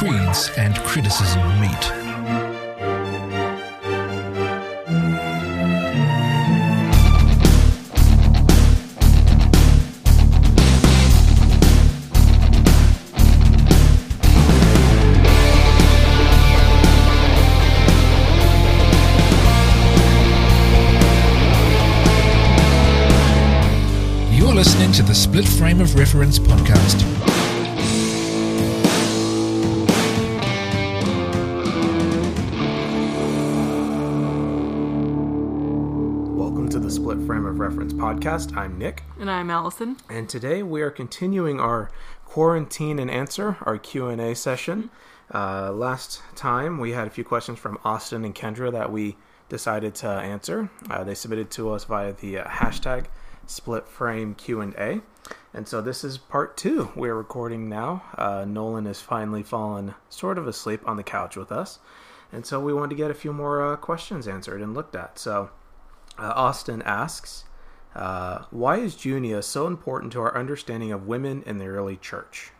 creeds and criticism meet. You're listening to the Split Frame of Reference podcast. Reference podcast. I'm Nick, And I'm Allison. and today we are continuing our quarantine and answer, our Q and A session. Uh, last time we had a few questions from Austin and Kendra that we decided to answer. Uh, they submitted to us via the uh, hashtag Split Frame Q and A, and so this is part two. We're recording now. Uh, Nolan has finally fallen sort of asleep on the couch with us, and so we wanted to get a few more uh, questions answered and looked at. So. Uh, Austin asks, uh, why is Junia so important to our understanding of women in the early church?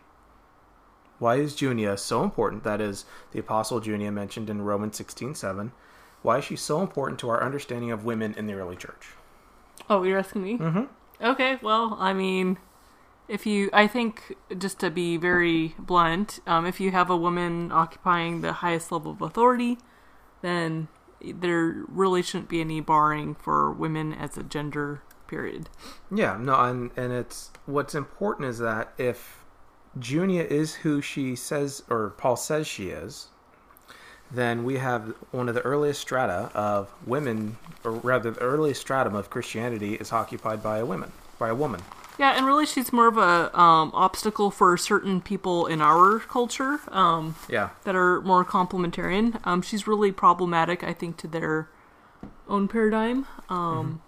Why is Junia so important? That is the Apostle Junia mentioned in Romans 16:7. Why is she so important to our understanding of women in the early church? Oh, you're asking me? Mm-hmm. Okay, well, I mean, if you, I think, just to be very blunt, um, if you have a woman occupying the highest level of authority, then there really shouldn't be any barring for women as a gender, period. Yeah, no, and and it's what's important is that if Junia is who she says or Paul says she is, then we have one of the earliest strata of women, or rather, the earliest stratum of Christianity is occupied by a woman, by a woman. Yeah, and really, she's more of a um, obstacle for certain people in our culture. Um, Yeah, that are more complementarian. Um, she's really problematic, I think, to their own paradigm. Um,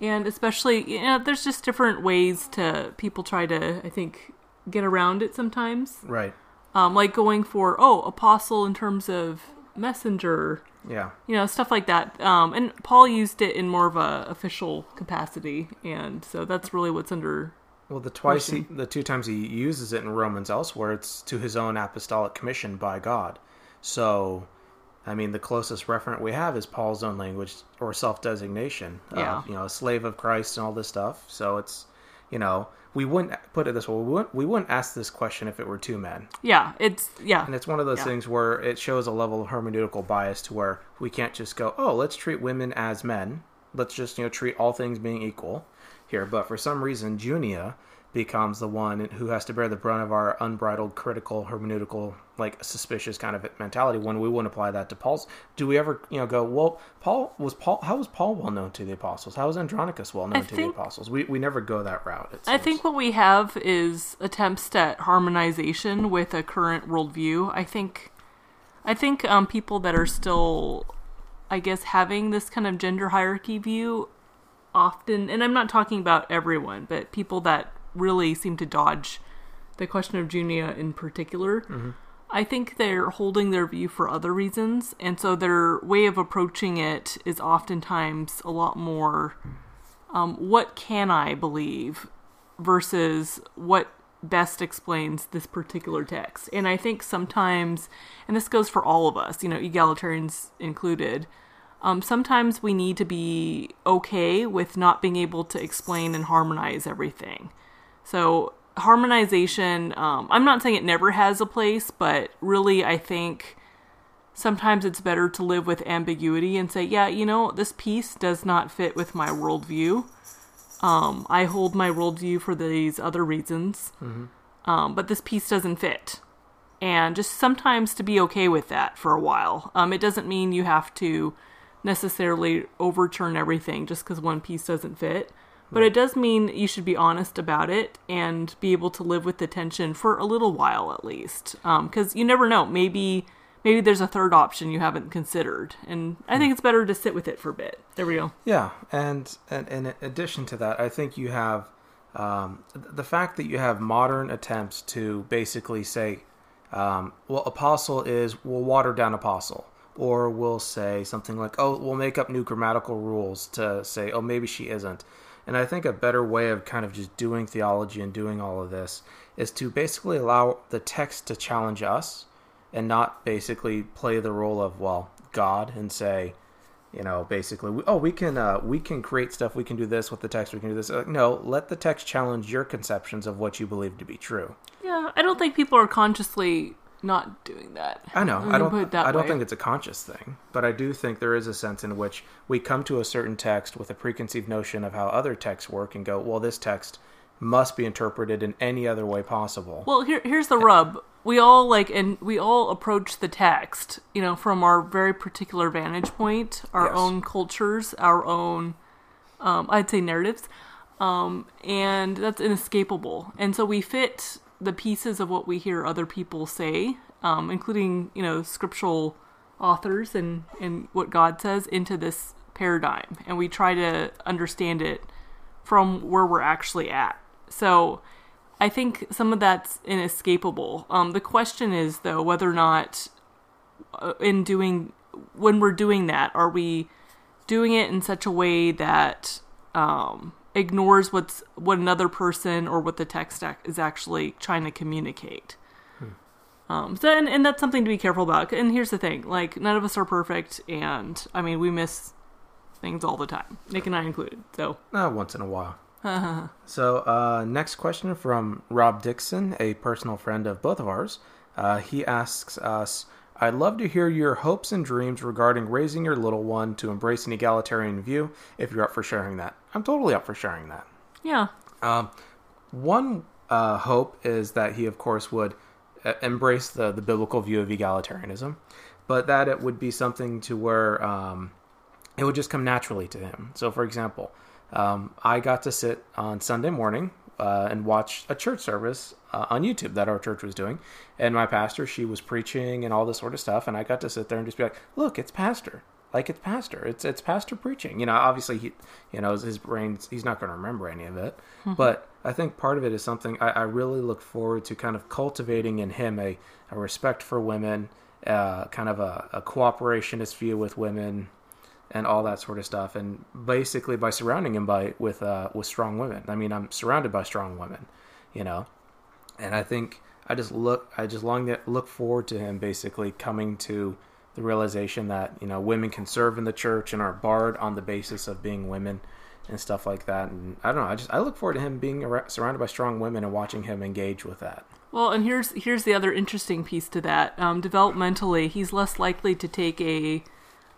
And especially, you know, there's just different ways to people try to, I think, get around it sometimes. right. Um, like going for, oh, apostle in terms of messenger, Yeah, you know, stuff like that. Um, and Paul used it in more of a official capacity, and so that's really what's under. Well, the twice he, the two times he uses it in Romans elsewhere, it's to his own apostolic commission by God. So, I mean, the closest referent we have is Paul's own language or self-designation. Yeah. Of, you know, a slave of Christ and all this stuff. So it's, you know, we wouldn't put it this way. We wouldn't, we wouldn't ask this question if it were two men. Yeah, it's yeah, And it's one of those Yeah. things where it shows a level of hermeneutical bias to where we can't just go, oh, let's treat women as men. Let's just, you know, treat all things being equal here. But for some reason, Junia becomes the one who has to bear the brunt of our unbridled, critical, hermeneutical, like suspicious kind of mentality when we wouldn't apply that to Paul's. Do we ever, you know, go, well, Paul was Paul, how was Paul well known to the apostles? How was Andronicus well known I to think- the apostles? We, we never go that route. I think what we have is attempts at harmonization with a current worldview. I think, I think um, people that are still, I guess, having this kind of gender hierarchy view, often, and I'm not talking about everyone, but people that really seem to dodge the question of Junia in particular. I think they're holding their view for other reasons, and so their way of approaching it is oftentimes a lot more um, what can I believe versus what best explains this particular text. And I think sometimes, and this goes for all of us, you know, egalitarians included, um, sometimes we need to be okay with not being able to explain and harmonize everything. So, harmonization, um, I'm not saying it never has a place, but really, I think sometimes it's better to live with ambiguity and say, yeah, you know, this piece does not fit with my worldview. Um, I hold my worldview for these other reasons, um, but this piece doesn't fit. And just sometimes to be okay with that for a while. Um, it doesn't mean you have to necessarily overturn everything just because one piece doesn't fit. But it does mean you should be honest about it and be able to live with the tension for a little while at least. Because you never know. Maybe maybe there's a third option you haven't considered. And I think it's better to sit with it for a bit. There we go. Yeah, and, and, and in addition to that, I think you have um, the fact that you have modern attempts to basically say, um, well, apostle is, we'll water down apostle. Or we'll say something like, oh, we'll make up new grammatical rules to say, oh, maybe she isn't. And I think a better way of kind of just doing theology and doing all of this is to basically allow the text to challenge us and not basically play the role of well God and say, you know, basically, oh, we can uh, we can create stuff. We can do this with the text. We can do this. Uh, no, let the text challenge your conceptions of what you believe to be true. Yeah, I don't think people are consciously not doing that. I know. I don't. put it that I don't way. think it's a conscious thing, but I do think there is a sense in which we come to a certain text with a preconceived notion of how other texts work, and go, well, this text must be interpreted in any other way possible. Well, here here's the rub. We all like and we all approach the text, you know, from our very particular vantage point, our Yes. own cultures, our own um, I'd say narratives. Um, and that's inescapable. And so we fit the pieces of what we hear other people say, um, including, you know, scriptural authors and, and what God says into this paradigm. And we try to understand it from where we're actually at. So I think some of that's inescapable. Um, the question is, though, whether or not uh, in doing when we're doing that, are we doing it in such a way that um, ignores what's what another person or what the text ac- is actually trying to communicate? Um, so, and, and that's something to be careful about. And here's the thing: like, none of us are perfect, and I mean, we miss things all the time, Nick and I included. So, Uh, once in a while. so, uh, next question from Rob Dixon, a personal friend of both of ours. Uh, he asks us, I'd love to hear your hopes and dreams regarding raising your little one to embrace an egalitarian view if you're up for sharing that. I'm totally up for sharing that. yeah, Um, one uh, hope is that he, of course, would uh, embrace the, the biblical view of egalitarianism, but that it would be something to where um, it would just come naturally to him. So, for example, um, I got to sit on Sunday morning uh, and watch a church service uh, on YouTube that our church was doing, and my pastor, she was preaching and all this sort of stuff, and I got to sit there and just be like, "Look, it's pastor." Like it's pastor, it's it's pastor preaching. You know, obviously he, you know, his brain, he's not going to remember any of it. But I think part of it is something I, I really look forward to kind of cultivating in him a, a respect for women, uh, kind of a, a cooperationist view with women, and all that sort of stuff. And basically by surrounding him by with uh, with strong women. I mean, I'm surrounded by strong women, you know, and I think I just look I just long to look forward to him basically coming to the realization that you know women can serve in the church and are barred on the basis of being women and stuff like that. And I don't know. I just I look forward to him being surrounded by strong women and watching him engage with that. Well, and here's here's the other interesting piece to that. Um, developmentally, he's less likely to take a,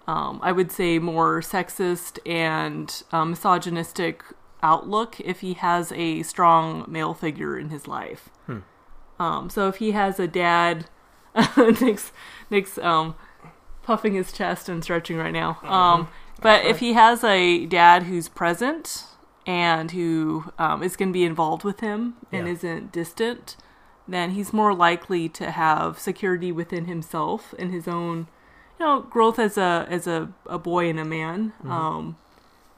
um, I would say, more sexist and um, misogynistic outlook if he has a strong male figure in his life. Um, so if he has a dad, Nick's Nick's um, puffing his chest and stretching right now. Um, but if he has a dad who's present and who um, is going to be involved with him and Yeah. isn't distant, then he's more likely to have security within himself and his own, you know, growth as a as a, a boy and a man. Um,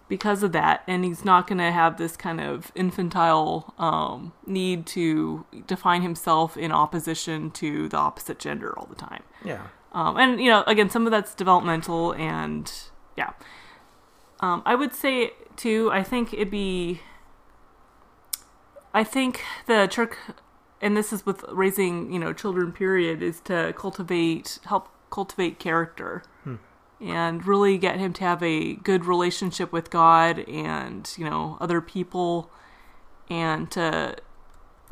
because of that, and he's not going to have this kind of infantile um, need to define himself in opposition to the opposite gender all the time. Yeah. Um, and you know, again, some of that's developmental, and yeah. Um, I would say too. I think it'd be. I think the trick, and this is with raising you know children. Period is to cultivate, help cultivate character, and really get him to have a good relationship with God and you know other people, and to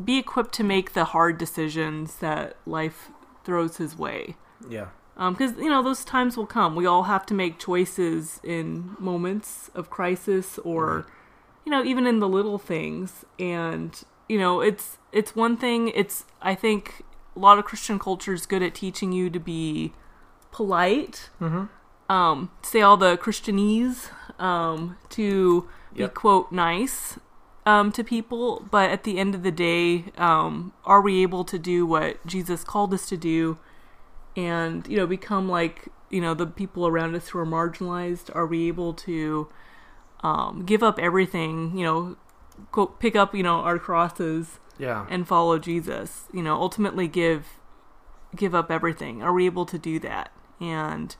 be equipped to make the hard decisions that life throws his way Yeah. because you know those times will come. We all have to make choices in moments of crisis, or you know, even in the little things. And you know, it's it's one thing. It's I think a lot of Christian culture is good at teaching you to be polite, um, say all the Christianese, um, to be Yep. quote nice. Um, to people, but at the end of the day, um, are we able to do what Jesus called us to do, and you know become like you know the people around us who are marginalized are we able to um, give up everything you know go pick up you know our crosses Yeah. and follow jesus you know ultimately give give up everything? Are we able to do that? And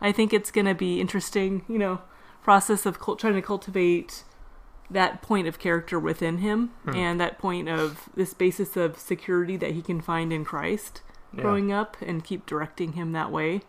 i think it's going to be interesting you know process of cult- trying to cultivate that point of character within him and that point of this basis of security that he can find in christ Yeah. growing up and keep directing him that way.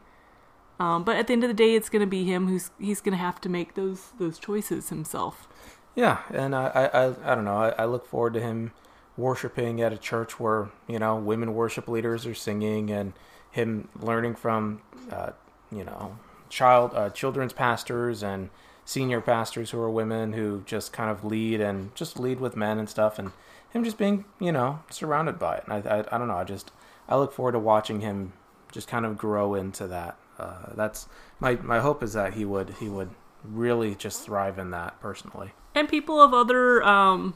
Um, but at the end of the day, it's going to be him who's he's going to have to make those those choices himself. Yeah, and I, I, I, don't know. I, I look forward to him worshiping at a church where you know women worship leaders are singing, and him learning from, uh, you know, child uh, children's pastors and senior pastors who are women who just kind of lead and just lead with men and stuff, and him just being you know surrounded by it. And I, I, I don't know. I just I look forward to watching him just kind of grow into that. Uh, that's my my hope is that he would he would really just thrive in that personally. and people of other um,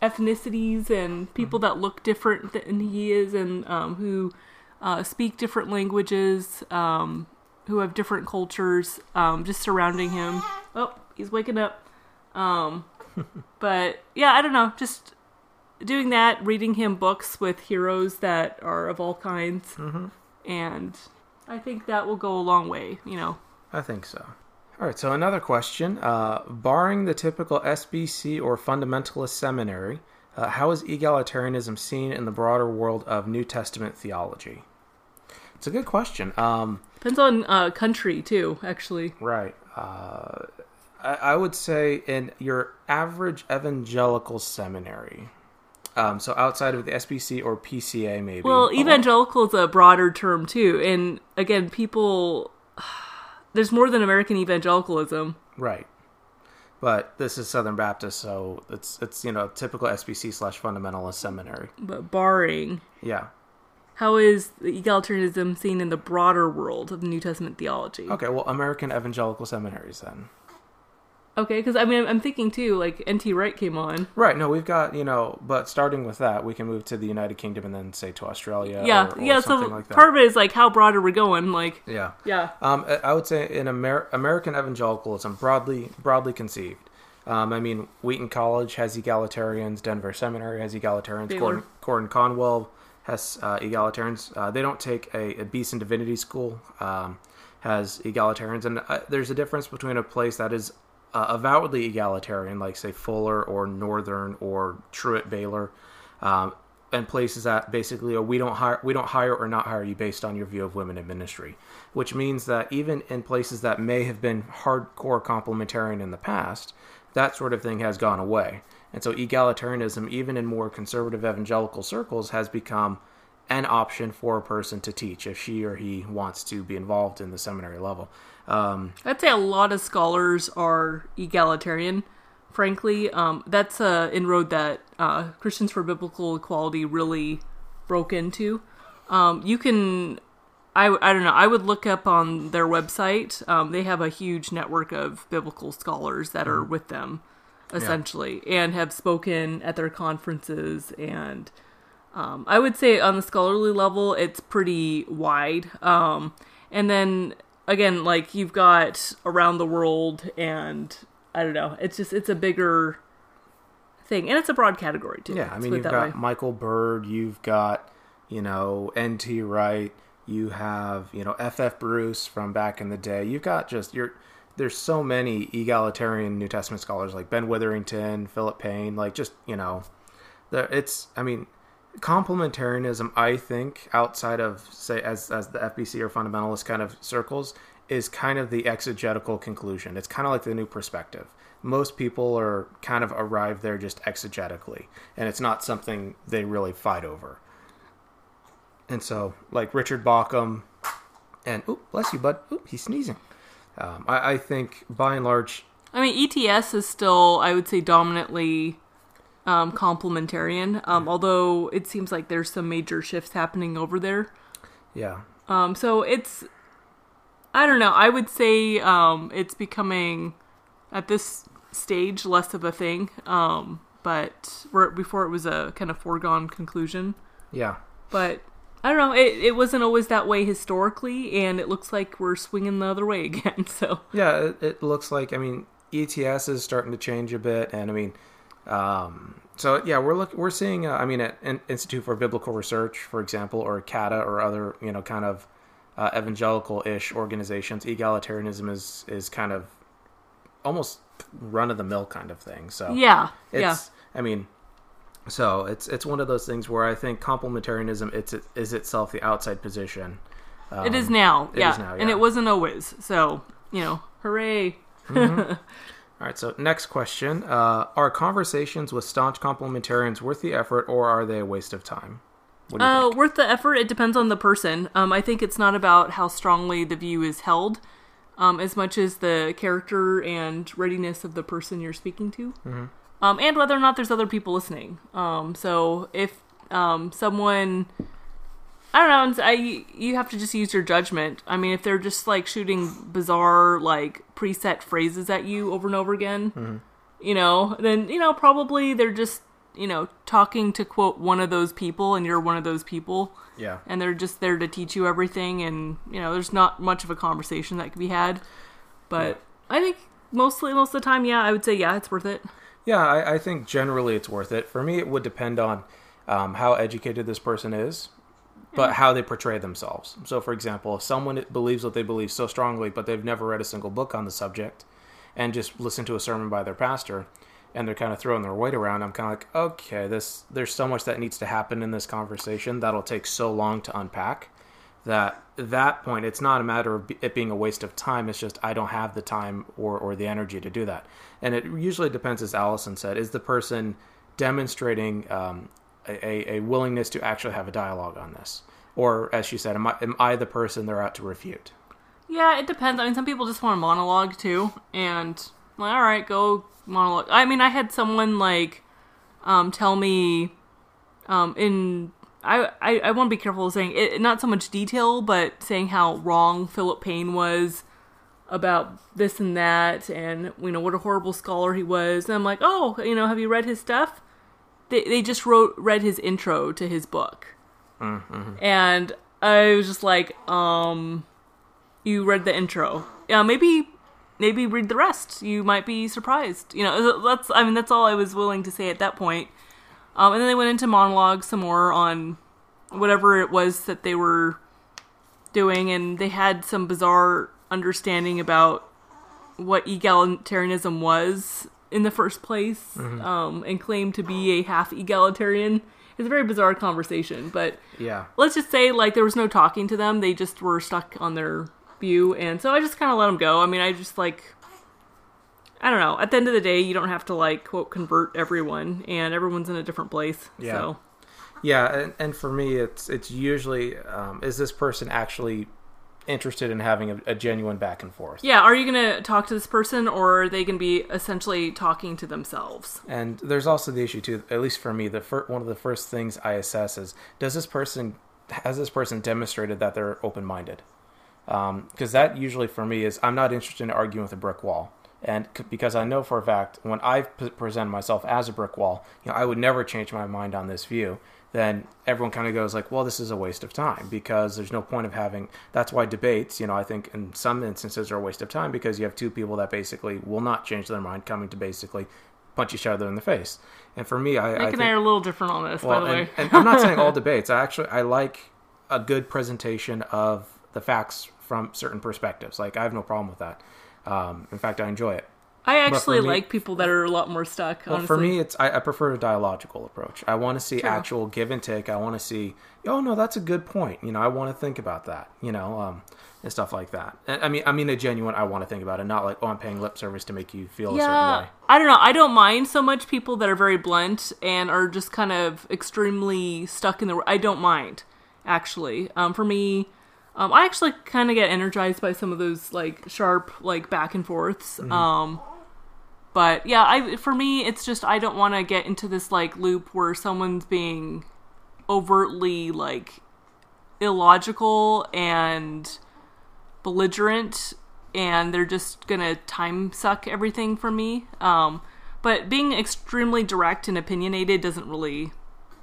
ethnicities and people that look different than he is and um, who uh, speak different languages, um, who have different cultures, um, just surrounding him. Oh, he's waking up. Um, but yeah, I don't know. Just doing that, reading him books with heroes that are of all kinds, and I think that will go a long way. You know. I think so. All right, so another question. Uh, barring the typical SBC or fundamentalist seminary, uh, how is egalitarianism seen in the broader world of New Testament theology? It's a good question. Um, Depends on uh, country too, actually. right. Uh, I, I would say in your average evangelical seminary, um, so outside of the SBC or PCA, maybe. Well, evangelical is a broader term too, and again, people. There's more than American evangelicalism. Right. But this is Southern Baptist, so it's it's you know typical SBC slash fundamentalist seminary. But barring, Yeah. how is egalitarianism seen in the broader world of New Testament theology? Okay, well, American evangelical seminaries then. Okay, because I mean, I'm thinking too. Like N.T. Wright came on. Right. No, we've got you know, but starting with that, we can move to the United Kingdom and then say to Australia. yeah, or, or yeah. So something like that. part of it is like how broad are we going? Like, yeah. yeah, Um, I- I would say in Amer- American evangelicalism, broadly broadly conceived. Um, I mean, Wheaton College has egalitarians. Denver Seminary has egalitarians. Baylor. Gordon, Gordon Conwell has uh, egalitarians. Uh, they don't take a, a Beeson Divinity School um, has egalitarians, and uh, there's a difference between a place that is uh, avowedly egalitarian, like say Fuller or Northern or Truett Baylor, um, and places that basically are, we don't hire we don't hire or not hire you based on your view of women in ministry, which means that even in places that may have been hardcore complementarian in the past, that sort of thing has gone away. And so egalitarianism, even in more conservative evangelical circles, has become an option for a person to teach if she or he wants to be involved in the seminary level. Um, I'd say a lot of scholars are egalitarian. Frankly, um, that's a inroad that uh, Christians for Biblical Equality really broke into. Um, you can, I, I don't know, I would look up on their website. Um, they have a huge network of biblical scholars that are with them, essentially, and have spoken at their conferences. And um, I would say on the scholarly level, it's pretty wide. Um, and then again, like you've got around the world, and I don't know, it's just it's a bigger thing, and it's a broad category too. Yeah, I mean, you've got way. Michael Bird, you've got, you know, N.T. Wright, you have, you know, F.F. Bruce from back in the day. You've got just, you're, there's so many egalitarian New Testament scholars like Ben Witherington, Philip Payne, like just, you know, the, it's, I mean, complementarianism, I think, outside of, say, as, as the SBC or fundamentalist kind of circles, is kind of the exegetical conclusion. It's kind of like the new perspective. Most people are kind of arrive there just exegetically, and it's not something they really fight over. And so, like Richard Bauckham, and oop, bless you, bud. Oop, he's sneezing. Um, I, I think by and large, I mean, ETS is still, I would say, dominantly um, complementarian. Um, although it seems like there's some major shifts happening over there. yeah, Um, so it's, I don't know. I would say um, it's becoming at this stage less of a thing. Um, but before it was a kind of foregone conclusion. yeah, But I don't know. It it wasn't always that way historically, and it looks like we're swinging the other way again. So yeah. It, it looks like I mean ETS is starting to change a bit, and I mean, um, so yeah, we're look we're seeing. Uh, I mean, at In- Institute for Biblical Research, for example, or CATA, or other you know kind of uh, evangelical-ish organizations, egalitarianism is is kind of almost run of the mill kind of thing. So yeah, It's, yeah. I mean, So it's it's one of those things where I think complementarianism it's is itself the outside position. Um, it is now, it yeah. is now, and it wasn't always. So you know, hooray! All right. So next question: uh, Are conversations with staunch complementarians worth the effort, or are they a waste of time? What do you Uh, think? worth the effort. It depends on the person. Um, I think it's not about how strongly the view is held, um, as much as the character and readiness of the person you're speaking to, Mm-hmm. um, and whether or not there's other people listening. Um, so if um, someone, I don't know, I you have to just use your judgment. I mean, if they're just like shooting bizarre like preset phrases at you over and over again, Mm-hmm. you know, then you know probably they're just you know talking to quote one of those people, and you're one of those people, Yeah. and they're just there to teach you everything, and you know there's not much of a conversation that can be had. But I think mostly most of the time, yeah, I would say yeah, it's worth it. Yeah, I, I think generally it's worth it. For me, it would depend on um, how educated this person is, but how they portray themselves. So, for example, if someone believes what they believe so strongly, but they've never read a single book on the subject and just listened to a sermon by their pastor, and they're kind of throwing their weight around, I'm kind of like, okay, this there's so much that needs to happen in this conversation that'll take so long to unpack that that point it's not a matter of it being a waste of time it's just i don't have the time or, or the energy to do that and it usually depends as allison said is the person demonstrating um, a, a willingness to actually have a dialogue on this or as she said am I, am I the person they're out to refute Yeah, it depends. I mean, some people just want a monologue too, and like, all right, go monologue. I mean, I had someone like um, tell me um, in I I, I want to be careful saying it, not so much detail, but saying how wrong Philip Payne was about this and that, and you know what a horrible scholar he was. And I'm like, oh, you know, have you read his stuff? They they just wrote read his intro to his book, and I was just like, um you read the intro. Yeah, maybe maybe read the rest. You might be surprised. You know, that's I mean that's all I was willing to say at that point. Um, and then they went into monologue some more on whatever it was that they were doing, and they had some bizarre understanding about what egalitarianism was in the first place, um, and claim to be a half egalitarian. It's a very bizarre conversation, but yeah. let's just say like there was no talking to them. They just were stuck on their view and so i just kind of let them go. I mean i just like i don't know. At the end of the day you don't have to like quote convert everyone and everyone's in a different place Yeah. so. Yeah and, and for me it's it's usually um, is this person actually interested in having a, a genuine back and forth yeah are you gonna talk to this person or are they gonna be essentially talking to themselves And there's also the issue too. At least for me, the fir- one of the first things I assess is: does this person has this person demonstrated that they're open minded? Because um, that usually for me is I'm not interested in arguing with a brick wall, and c- because I know for a fact when I p- present myself as a brick wall, you know, I would never change my mind on this view. Then everyone kind of goes like, well, this is a waste of time because there's no point of having. That's why debates, you know, I think in some instances are a waste of time because you have two people that basically will not change their mind, coming to basically punch each other in the face. And for me, I, I nick think and i are a little different on this well, by the and, way and I'm not saying all debates. I actually I like a good presentation of the facts from certain perspectives. Like I have no problem with that. Um, in fact, I enjoy it. I actually me- like people that are a lot more stuck Well, honestly. for me, it's I, I prefer a dialogical approach. I want to see True. actual give and take. I want to see, oh no, that's a good point. You know, I want to think about that. You know, um, and stuff like that. And, I mean, I mean a genuine. I want to think about it, not like oh, I'm paying lip service to make you feel a certain way. i don't know i don't mind so much people that are very blunt and are just kind of extremely stuck in the i don't mind actually um, for me um, i actually kind of get energized by some of those like sharp like back and forths um, but yeah i for me it's just i don't want to get into this like loop where someone's being overtly like illogical and belligerent and they're just gonna time suck everything from me. Um, but being extremely direct and opinionated doesn't really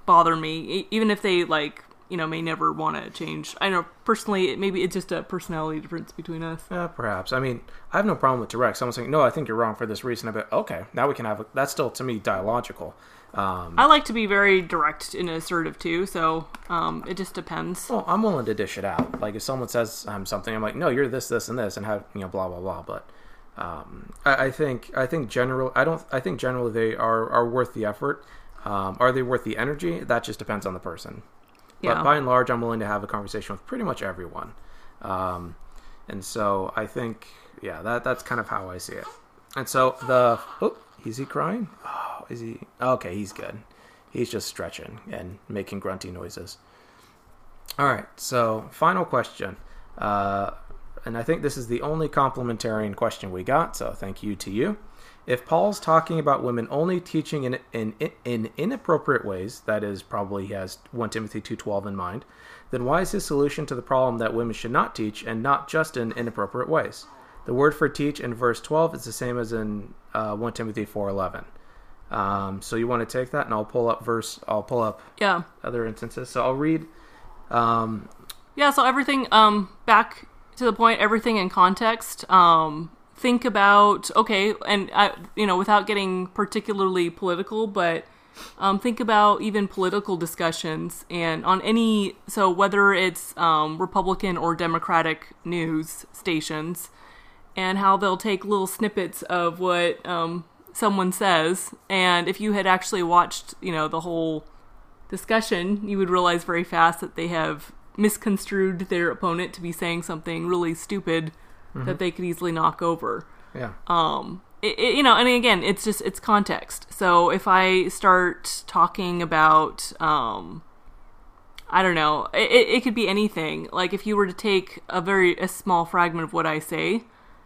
bother me, even if they like you know may never want to change. I know personally, it, maybe it's just a personality difference between us. Yeah, perhaps. I mean, I have no problem with direct. Someone saying, "No, I think you're wrong for this reason." I bet, okay, now we can have. A, that's still to me dialogical. Um, I like to be very direct and assertive too, so um, it just depends. well, I'm willing to dish it out. Like if someone says um, something, I'm like, "No, you're this, this, and this," and have you know, blah, blah, blah. But um, I, I think, I think general, I don't, I think generally they are are worth the effort. Um, are they worth the energy? That just depends on the person. Yeah. But by and large, I'm willing to have a conversation with pretty much everyone. Um, and so I think, yeah, that that's kind of how I see it. And so the oh, is he crying? Oh, is he? Okay, he's good. He's just stretching and making grunty noises. All right, so final question. Uh, and I think this is the only complementarian question we got, so thank you to you. If Paul's talking about women only teaching in, in, in inappropriate ways, that is, probably he has 1 Timothy 2.12 in mind, then why is his solution to the problem that women should not teach and not just in inappropriate ways? The word for teach in verse 12 is the same as in uh, 1 Timothy 4.11. Um, so you want to take that, and I'll pull up verse. I'll pull up Yeah. other instances. So I'll read. Um, Yeah, so everything um back to the point, everything in context. Um think about okay, and I you know, without getting particularly political, but um think about even political discussions and on any so whether it's um Republican or Democratic news stations and how they'll take little snippets of what um someone says. And if you had actually watched, you know, the whole discussion, you would realize very fast that they have misconstrued their opponent to be saying something really stupid that they could easily knock over. yeah. Um, it, it- you know, and again, it's just it's context. So if I start talking about, um, I don't know, it, it it could be anything. Like if you were to take a very a small fragment of what I say,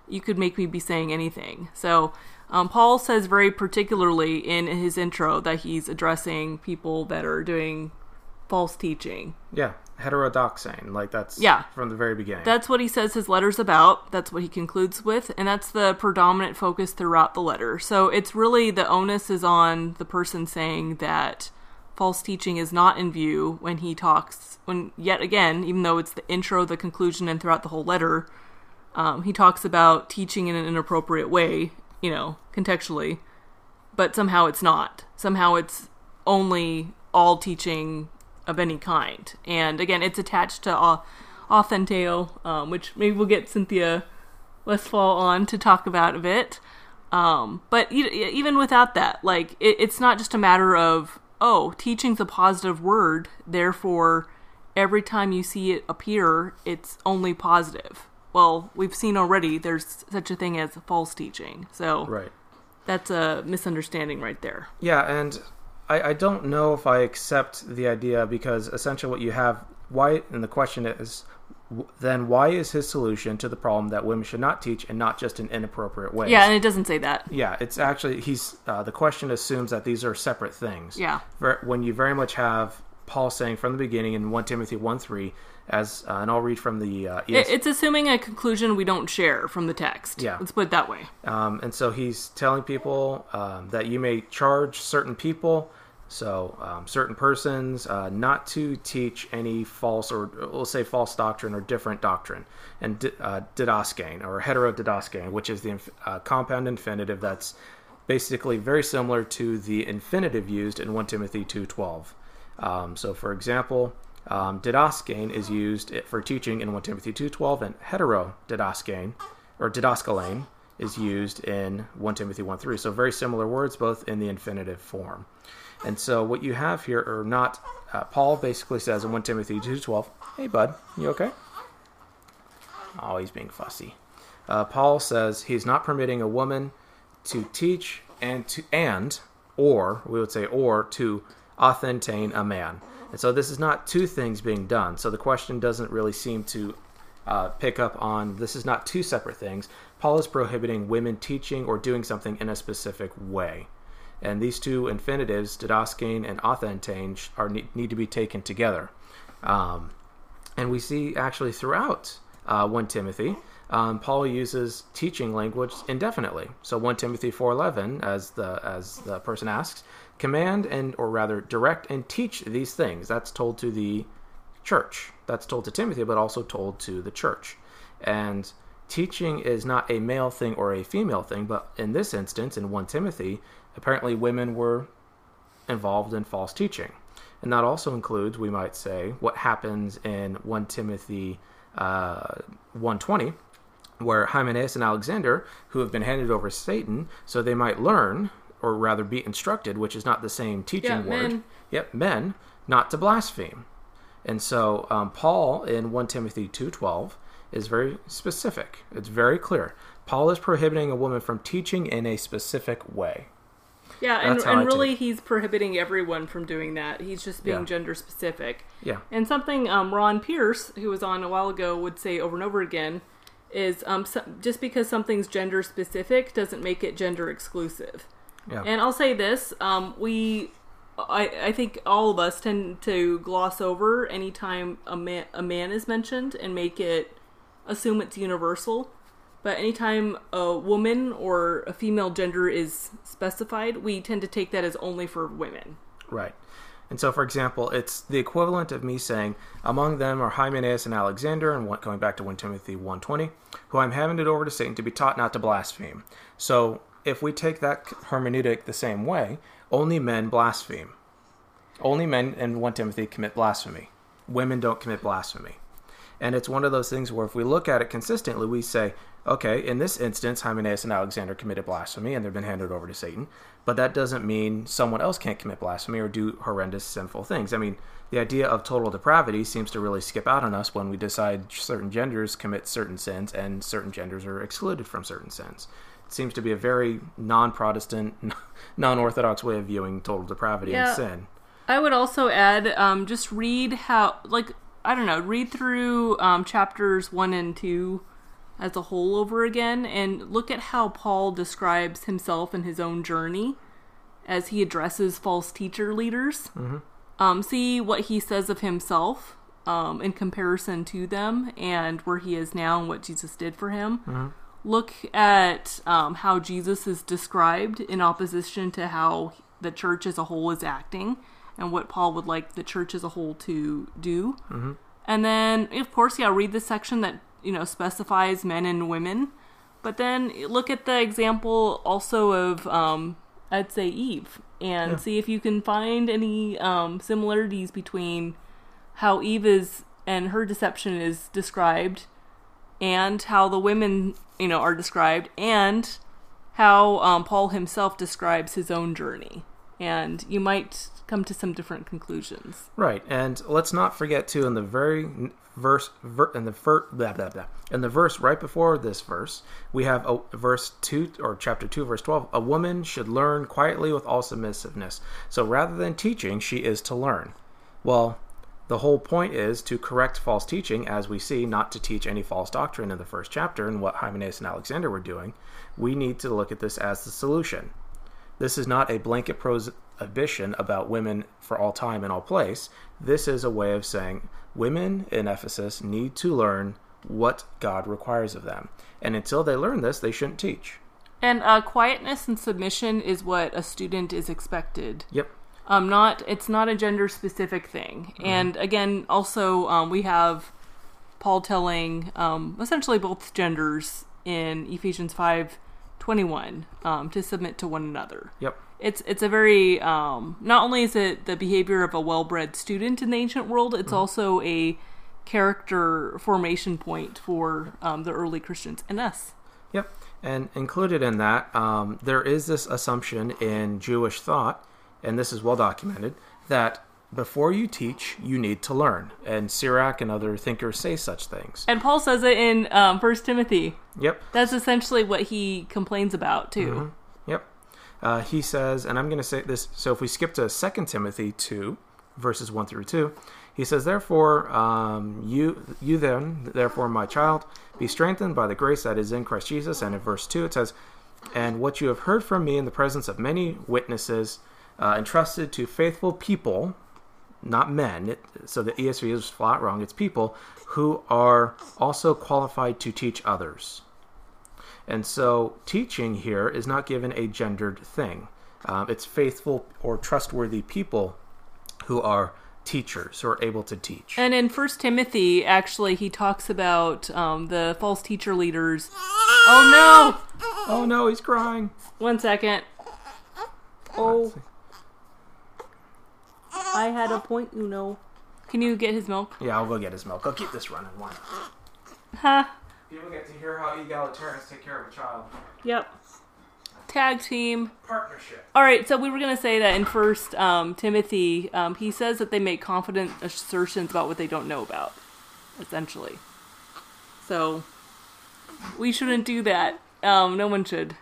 you could make me be saying anything. So. Um, Paul says very particularly in his intro that he's addressing people that are doing false teaching. Yeah, heterodoxane. Like that's Yeah. from the very beginning. That's what he says his letter's about. That's what he concludes with, and that's the predominant focus throughout the letter. So it's really the onus is on the person saying that false teaching is not in view when he talks. When yet again, even though it's the intro, the conclusion, and throughout the whole letter, um, he talks about teaching in an inappropriate way. You know, contextually, but somehow it's not. Somehow it's only all teaching of any kind. And again, it's attached to au- Authenteo, um, which maybe we'll get Cynthia Westfall on to talk about a bit. Um, but e- even without that, like it, it's not just a matter of oh, teaching's a positive word, therefore every time you see it appear, it's only positive. Well, we've seen already there's such a thing as false teaching, so right. that's a misunderstanding right there. Yeah, and I, I don't know if I accept the idea because essentially what you have why and the question is then why is his solution to the problem that women should not teach and not just in inappropriate ways? Yeah, and it doesn't say that. Yeah, it's actually he's uh, the question assumes that these are separate things. Yeah. Ver- when you very much have Paul saying from the beginning in one Timothy one three as uh, and I'll read from the uh, ES- it's assuming a conclusion we don't share from the text. Yeah. Let's put it that way. Um, and so he's telling people um, that you may charge certain people, so um, certain persons, uh, not to teach any false or let's say false doctrine or different doctrine, and di- uh, didaskane or heterodidaskane, which is the inf- uh, compound infinitive that's basically very similar to the infinitive used in 1 Timothy 2.12. Um, so, for example, um, didaskane is used for teaching in 1 Timothy 2.12, and heterodidaskane, or didaskalane, is used in 1 Timothy 1.3. So, very similar words, both in the infinitive form. And so, what you have here are not, uh, Paul basically says in 1 Timothy 2.12, hey, bud, you okay? Oh, he's being fussy. Uh, Paul says he's not permitting a woman to teach and to and or we would say or to authentain a man. And so this is not two things being done. So the question doesn't really seem to uh, pick up on this is not two separate things. Paul is prohibiting women teaching or doing something in a specific way. And these two infinitives, didaskane and authentain, are need, need to be taken together. Um, and we see actually throughout uh, 1 Timothy, um, Paul uses teaching language indefinitely. So 1 Timothy 4:11, as the as the person asks, command and or rather direct and teach these things. That's told to the church. That's told to Timothy, but also told to the church. And teaching is not a male thing or a female thing, but in this instance, in 1 Timothy, apparently women were involved in false teaching. And that also includes, we might say, what happens in 1 Timothy uh, 120, where Hymenaeus and Alexander, who have been handed over to Satan, so they might learn or rather be instructed, which is not the same teaching Yeah, word. men. Yep, men not to blaspheme. And so um, Paul in 1 Timothy 2:12 is very specific. It's very clear. Paul is prohibiting a woman from teaching in a specific way. Yeah, and, That's how I and really, he's prohibiting everyone from doing that. He's just being Yeah. gender specific. Yeah. And something um, Ron Pierce, who was on a while ago, would say over and over again is um, so, just because something's gender specific doesn't make it gender exclusive. Yeah. And I'll say this: um, we, I, I think all of us tend to gloss over anytime a man a man is mentioned and make it assume it's universal. But anytime a woman or a female gender is specified, we tend to take that as only for women. Right. And so, for example, it's the equivalent of me saying, among them are Hymenaeus and Alexander, and going back to 1 Timothy 1.20, who I'm handed over to Satan to be taught not to blaspheme. So, if we take that hermeneutic the same way, only men blaspheme. Only men in 1 Timothy commit blasphemy. Women don't commit blasphemy. And it's one of those things where if we look at it consistently, we say, okay, in this instance, Hymenaeus and Alexander committed blasphemy and they've been handed over to Satan. But that doesn't mean someone else can't commit blasphemy or do horrendous sinful things. I mean, the idea of total depravity seems to really skip out on us when we decide certain genders commit certain sins and certain genders are excluded from certain sins. It seems to be a very non Protestant, non Orthodox way of viewing total depravity Yeah. and sin. I would also add, um, just read how, like, I don't know, read through um, chapters one and two as a whole over again and look at how Paul describes himself and his own journey as he addresses false teacher leaders. Um, see what he says of himself um, in comparison to them and where he is now and what Jesus did for him. Look at um, how Jesus is described in opposition to how the church as a whole is acting and what Paul would like the church as a whole to do. And then, of course, yeah, read the section that you know specifies men and women. But then look at the example also of, um, I'd say Eve, and Yeah. see if you can find any um, similarities between how Eve is and her deception is described, and how the women you know are described, and how um, Paul himself describes his own journey. And you might come to some different conclusions. Right, and let's not forget too in the very verse, ver, in the fir, blah, blah, blah, in the verse right before this verse, we have a verse two or chapter two, verse twelve. A woman should learn quietly with all submissiveness. So rather than teaching, she is to learn. Well, the whole point is to correct false teaching, as we see, not to teach any false doctrine in the first chapter, and what Hymenaeus and Alexander were doing. We need to look at this as the solution. This is not a blanket prohibition about women for all time and all place. This is a way of saying women in Ephesus need to learn what God requires of them. And until they learn this, they shouldn't teach. And uh, quietness and submission is what a student is expected. Yep. Um, not it's not a gender specific thing. And again, also um, we have Paul telling um, essentially both genders in Ephesians five twenty one um, to submit to one another. Yep. It's it's a very um, not only is it the behavior of a well bred student in the ancient world, it's also a character formation point for um, the early Christians and us. Yep. And included in that, um, there is this assumption in Jewish thought, and this is well documented, that before you teach, you need to learn. And Sirach and other thinkers say such things. And Paul says it in um, First Timothy. Yep. That's essentially what he complains about too. Yep. Uh, he says, and I'm going to say this. So if we skip to 2 Timothy 2, verses 1 through 2, he says, Therefore, um, you, you then, therefore, my child, be strengthened by the grace that is in Christ Jesus. And in verse 2, it says, And what you have heard from me in the presence of many witnesses, uh, entrusted to faithful people, not men. It, so the ESV is flat wrong. It's people who are also qualified to teach others. And so teaching here is not given a gendered thing. Um, it's faithful or trustworthy people who are teachers, who are able to teach. And in First Timothy, actually, he talks about um, the false teacher leaders. Oh no! oh no, he's crying. One second. Oh, I had a point, you know. Can you get his milk? Yeah, I'll go get his milk. I'll keep this running. One. Huh? People get to hear how egalitarians take care of a child. Yep. tag team. Partnership. All right, so we were going to say that in First um, Timothy, um, he says that they make confident assertions about what they don't know about, essentially. So we shouldn't do that. Um, no one should.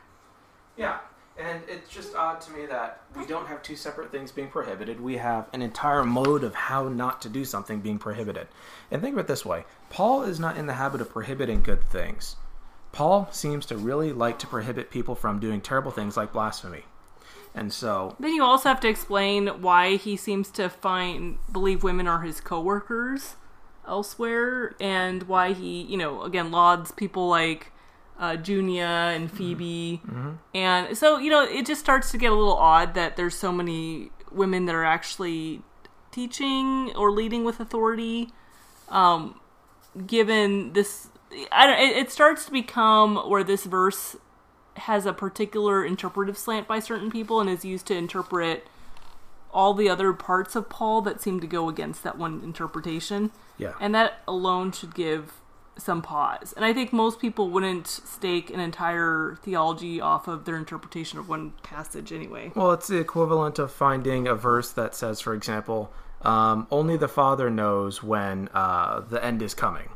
Yeah, and it's just odd to me that we don't have two separate things being prohibited. We have an entire mode of how not to do something being prohibited. And think of it this way Paul is not in the habit of prohibiting good things. Paul seems to really like to prohibit people from doing terrible things like blasphemy. And so, Then you also have to explain why he seems to find believe women are his coworkers elsewhere, and why he, you know, again lauds people like uh, Junia and Phoebe, and so you know it just starts to get a little odd that there's so many women that are actually teaching or leading with authority. Um, given this, I don't. It, it starts to become where this verse has a particular interpretive slant by certain people and is used to interpret all the other parts of Paul that seem to go against that one interpretation. yeah. And that alone should give some pause. And I think most people wouldn't stake an entire theology off of their interpretation of one passage anyway. Well, it's the equivalent of finding a verse that says, for example, um, only the Father knows when uh, the end is coming.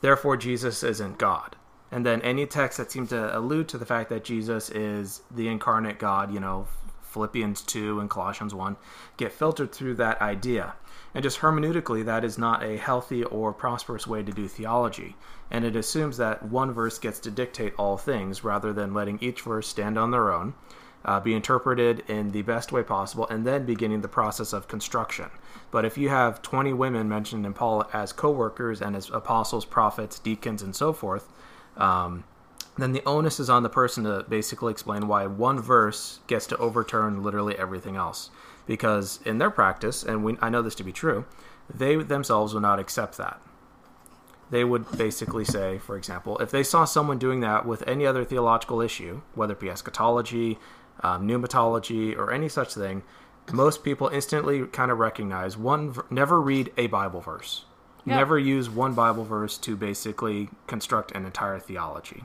Therefore, Jesus isn't God. And then any text that seems to allude to the fact that Jesus is the incarnate God, you know, Philippians 2 and Colossians 1, get filtered through that idea. And just hermeneutically, that is not a healthy or prosperous way to do theology. And it assumes that one verse gets to dictate all things rather than letting each verse stand on their own, uh, be interpreted in the best way possible, and then beginning the process of construction. But if you have 20 women mentioned in Paul as co workers and as apostles, prophets, deacons, and so forth, um, then the onus is on the person to basically explain why one verse gets to overturn literally everything else. Because in their practice, and we, I know this to be true, they themselves will not accept that. They would basically say, for example, if they saw someone doing that with any other theological issue, whether it be eschatology, um, pneumatology, or any such thing, most people instantly kind of recognize one. Never read a Bible verse. Yeah. Never use one Bible verse to basically construct an entire theology.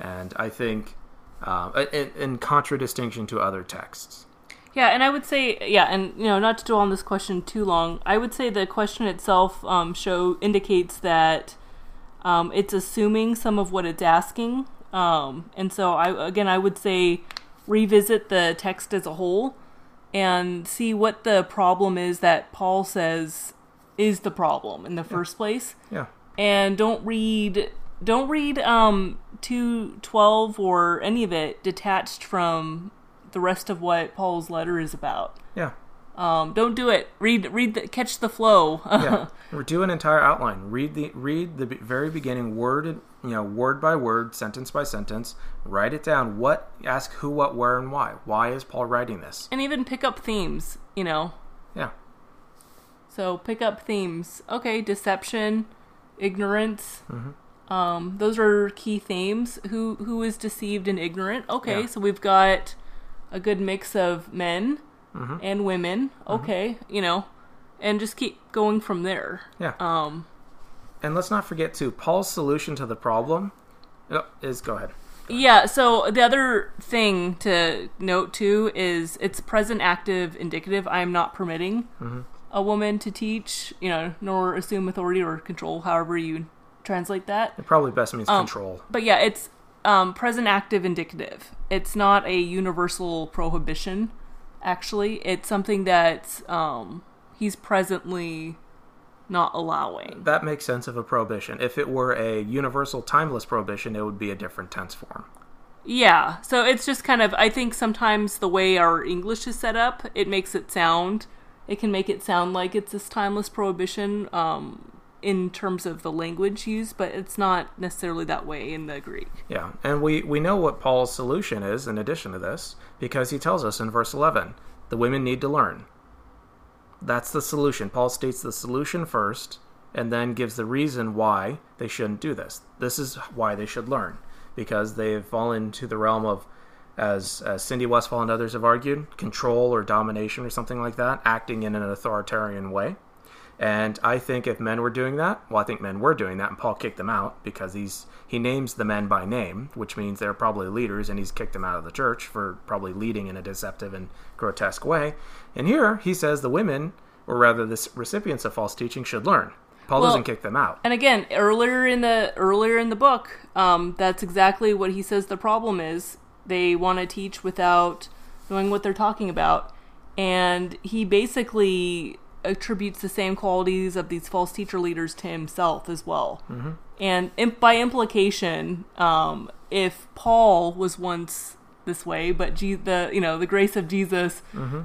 And I think, uh, in, in contradistinction to other texts. Yeah, and I would say, yeah, and you know, not to dwell on this question too long, I would say the question itself um, show indicates that um, it's assuming some of what it's asking, um, and so I again I would say revisit the text as a whole and see what the problem is that Paul says is the problem in the first place Yeah. and don't read don't read um 212 or any of it detached from the rest of what Paul's letter is about. Yeah. Um don't do it. Read read the, catch the flow. yeah. Or do an entire outline. Read the read the very beginning word, you know, word by word, sentence by sentence. Write it down. What ask who, what, where, and why. Why is Paul writing this? and even pick up themes, you know. Yeah. So pick up themes. Okay, deception, ignorance. Um, those are key themes. Who who is deceived and ignorant? Okay, Yeah. so we've got a good mix of men and women. Okay, you know, and just keep going from there. Yeah. Um, and let's not forget too. Paul's solution to the problem oh, is go ahead. Yeah, so the other thing to note too is it's present active indicative. I am not permitting a woman to teach, you know, nor assume authority or control, however you translate that. It probably best means control. But yeah, it's um, present active indicative. It's not a universal prohibition, actually. It's something that um, he's presently not allowing. That makes sense of a prohibition. If it were a universal timeless prohibition, it would be a different tense form. Yeah, so it's just kind of, I think sometimes the way our English is set up, it makes it sound, it can make it sound like it's this timeless prohibition um, in terms of the language used, but it's not necessarily that way in the Greek. Yeah, and we, we know what Paul's solution is in addition to this, because he tells us in verse 11 the women need to learn. That's the solution. Paul states the solution first, and then gives the reason why they shouldn't do this. This is why they should learn, because they've fallen into the realm of, as, as Cindy Westfall and others have argued, control or domination or something like that, acting in an authoritarian way. And I think if men were doing that, well, I think men were doing that, and Paul kicked them out because he's he names the men by name, which means they're probably leaders, and he's kicked them out of the church for probably leading in a deceptive and grotesque way. And here he says the women, or rather the recipients of false teaching, should learn. Paul Well, doesn't kick them out. And again, earlier in the earlier in the book, um, that's exactly what he says the problem is. They want to teach without knowing what they're talking about, and he basically attributes the same qualities of these false teacher leaders to himself as well. Mm-hmm. And by implication, um, if Paul was once this way, but Je- the you know the grace of Jesus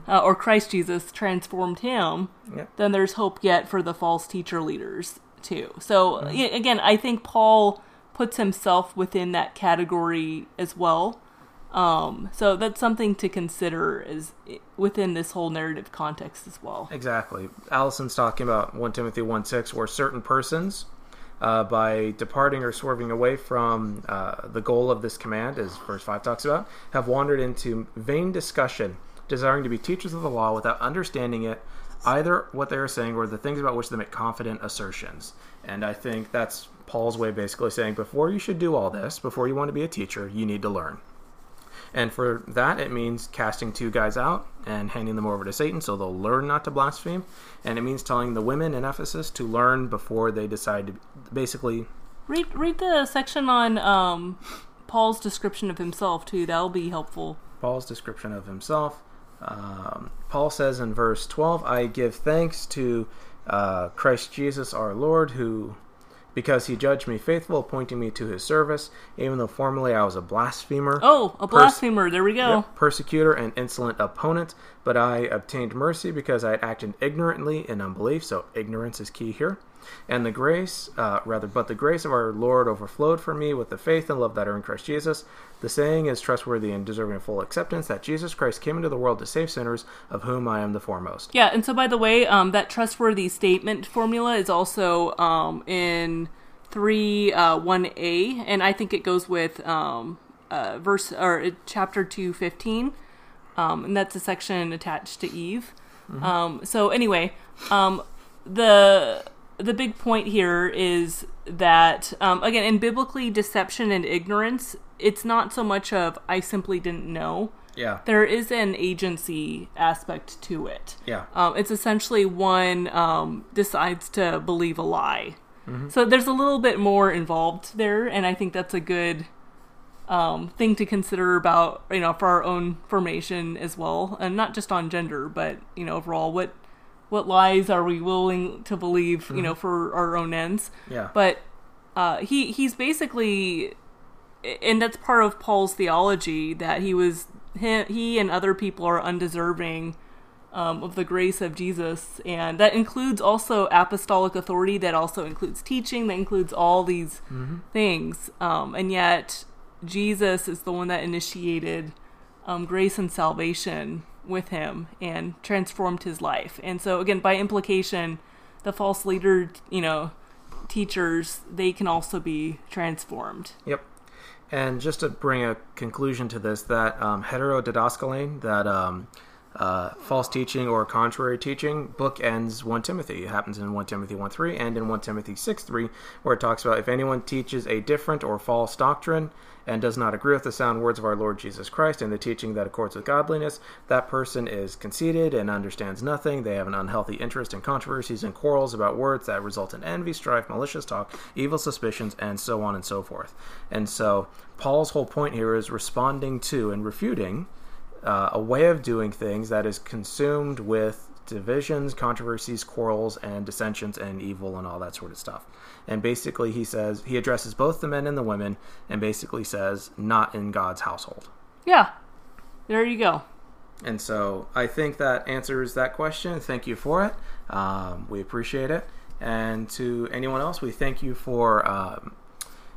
uh, or Christ Jesus transformed him, Yep. then there's hope yet for the false teacher leaders too. So y- again, I think Paul puts himself within that category as well. Um, so that's something to consider is within this whole narrative context as well. Exactly. Allison's talking about 1 Timothy 1 6, where certain persons, uh, by departing or swerving away from uh, the goal of this command, as verse 5 talks about, have wandered into vain discussion, desiring to be teachers of the law without understanding it, either what they are saying or the things about which they make confident assertions. And I think that's Paul's way basically saying before you should do all this, before you want to be a teacher, you need to learn. And for that, it means casting two guys out and handing them over to Satan so they'll learn not to blaspheme. And it means telling the women in Ephesus to learn before they decide to basically. Read read the section on um, Paul's description of himself too. That'll be helpful. Paul's description of himself. Um, Paul says in verse 12, I give thanks to uh, Christ Jesus our Lord, who, because he judged me faithful, appointing me to his service, even though formerly I was a blasphemer. Oh, a Pers- blasphemer. there we go. Yep, persecutor and insolent opponent, but I obtained mercy because I had acted ignorantly in unbelief. So ignorance is key here. And the grace, uh, rather, but the grace of our Lord overflowed for me with the faith and love that are in Christ Jesus. The saying is trustworthy and deserving of full acceptance that Jesus Christ came into the world to save sinners, of whom I am the foremost. Yeah, and so by the way, um, that trustworthy statement formula is also um, in three uh, one a, and I think it goes with um, uh, verse or chapter two fifteen, um, and that's a section attached to Eve. Um, so anyway, um, the the big point here is that um, again in biblically deception and ignorance, it's not so much of I simply didn't know Yeah. there is an agency aspect to it. Yeah. Um, it's essentially one um, decides to believe a lie. So there's a little bit more involved there, and I think that's a good um, thing to consider about you know for our own formation as well, and not just on gender, but you know overall what what lies are we willing to believe you know for our own ends. Yeah. But uh, he he's basically, and that's part of Paul's theology that he was he, he and other people are undeserving um, of the grace of Jesus, and that includes also apostolic authority. That also includes teaching. That includes all these things, um, and yet Jesus is the one that initiated um, grace and salvation with him and transformed his life. And so, again, by implication, the false leader, you know, teachers, they can also be transformed. Yep. And just to bring a conclusion to this, that um, heterodidaskalein, that um, uh, false teaching or contrary teaching, book ends 1 Timothy. It happens in 1 Timothy 1 3 and in 1 Timothy 6 3, where it talks about if anyone teaches a different or false doctrine and does not agree with the sound words of our Lord Jesus Christ and the teaching that accords with godliness, that person is conceited and understands nothing. They have an unhealthy interest in controversies and quarrels about words that result in envy, strife, malicious talk, evil suspicions, and so on and so forth. And so, Paul's whole point here is responding to and refuting uh, a way of doing things that is consumed with divisions, controversies, quarrels, and dissensions, and evil, and all that sort of stuff. And basically, he says he addresses both the men and the women, and basically says, not in God's household. Yeah, there you go. And so I think that answers that question. Thank you for it. Um, we appreciate it. And to anyone else, we thank you for um,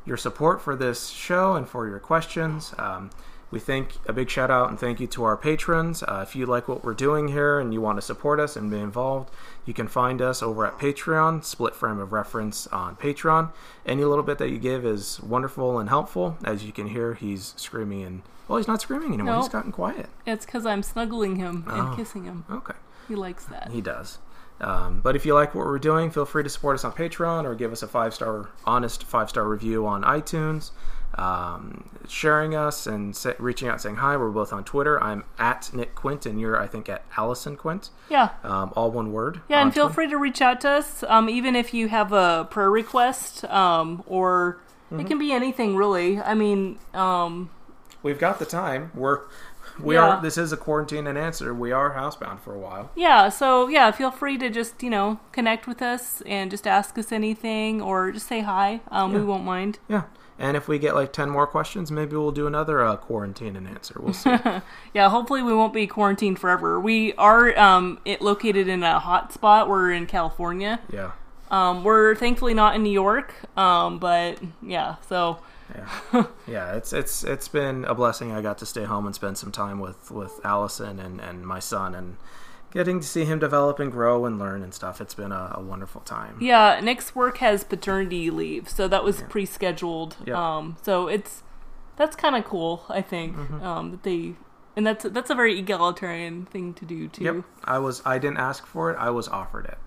your support for this show and for your questions. Um, we thank a big shout out and thank you to our patrons. Uh, if you like what we're doing here and you want to support us and be involved, you can find us over at Patreon, Split Frame of Reference on Patreon. Any little bit that you give is wonderful and helpful. As you can hear, he's screaming and well, he's not screaming anymore. No. He's gotten quiet. It's because I'm snuggling him and Oh. kissing him. Okay. He likes that. He does. Um, but if you like what we're doing, feel free to support us on Patreon or give us a five star, honest five star review on iTunes. Um, sharing us and reaching out saying hi. We're both on Twitter. I'm at Nick Quint, and you're, I think, at Allison Quint. Yeah. Um, all one word. Yeah, and feel Twitter. free to reach out to us, um, even if you have a prayer request, um, or Mm-hmm. it can be anything really. I mean, um, We've got the time. We're we Yeah. are. This is a quarantine and answer. We are housebound for a while. yeah. So yeah, feel free to just you know connect with us and just ask us anything or just say hi. Um, We won't mind. Yeah. And if we get like ten more questions, maybe we'll do another uh, quarantine and answer. We'll see. Yeah, hopefully we won't be quarantined forever. We are um, it located in a hot spot. We're in California. yeah. Um, we're thankfully not in New York. Um, but yeah, so Yeah, yeah. It's it's it's been a blessing. I got to stay home and spend some time with with Allison and and my son, and getting to see him develop and grow and learn and stuff. It's been a, a wonderful time. Yeah, Nick's work has paternity leave, so that was pre-scheduled. Yeah. Um, so it's that's kind of cool, I think. Mm-hmm. Um, that they and that's that's a very egalitarian thing to do too. Yep. I was I didn't ask for it. I was offered it.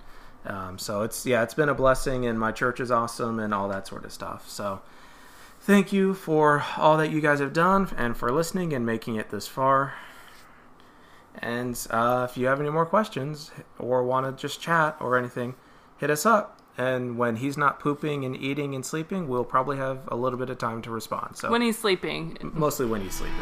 Um, so it's yeah, it's been a blessing, and my church is awesome, and all that sort of stuff. So thank you for all that you guys have done, and for listening and making it this far. And uh, if you have any more questions or want to just chat or anything, hit us up. And when he's not pooping and eating and sleeping, we'll probably have a little bit of time to respond. So When he's sleeping, mostly when he's sleeping.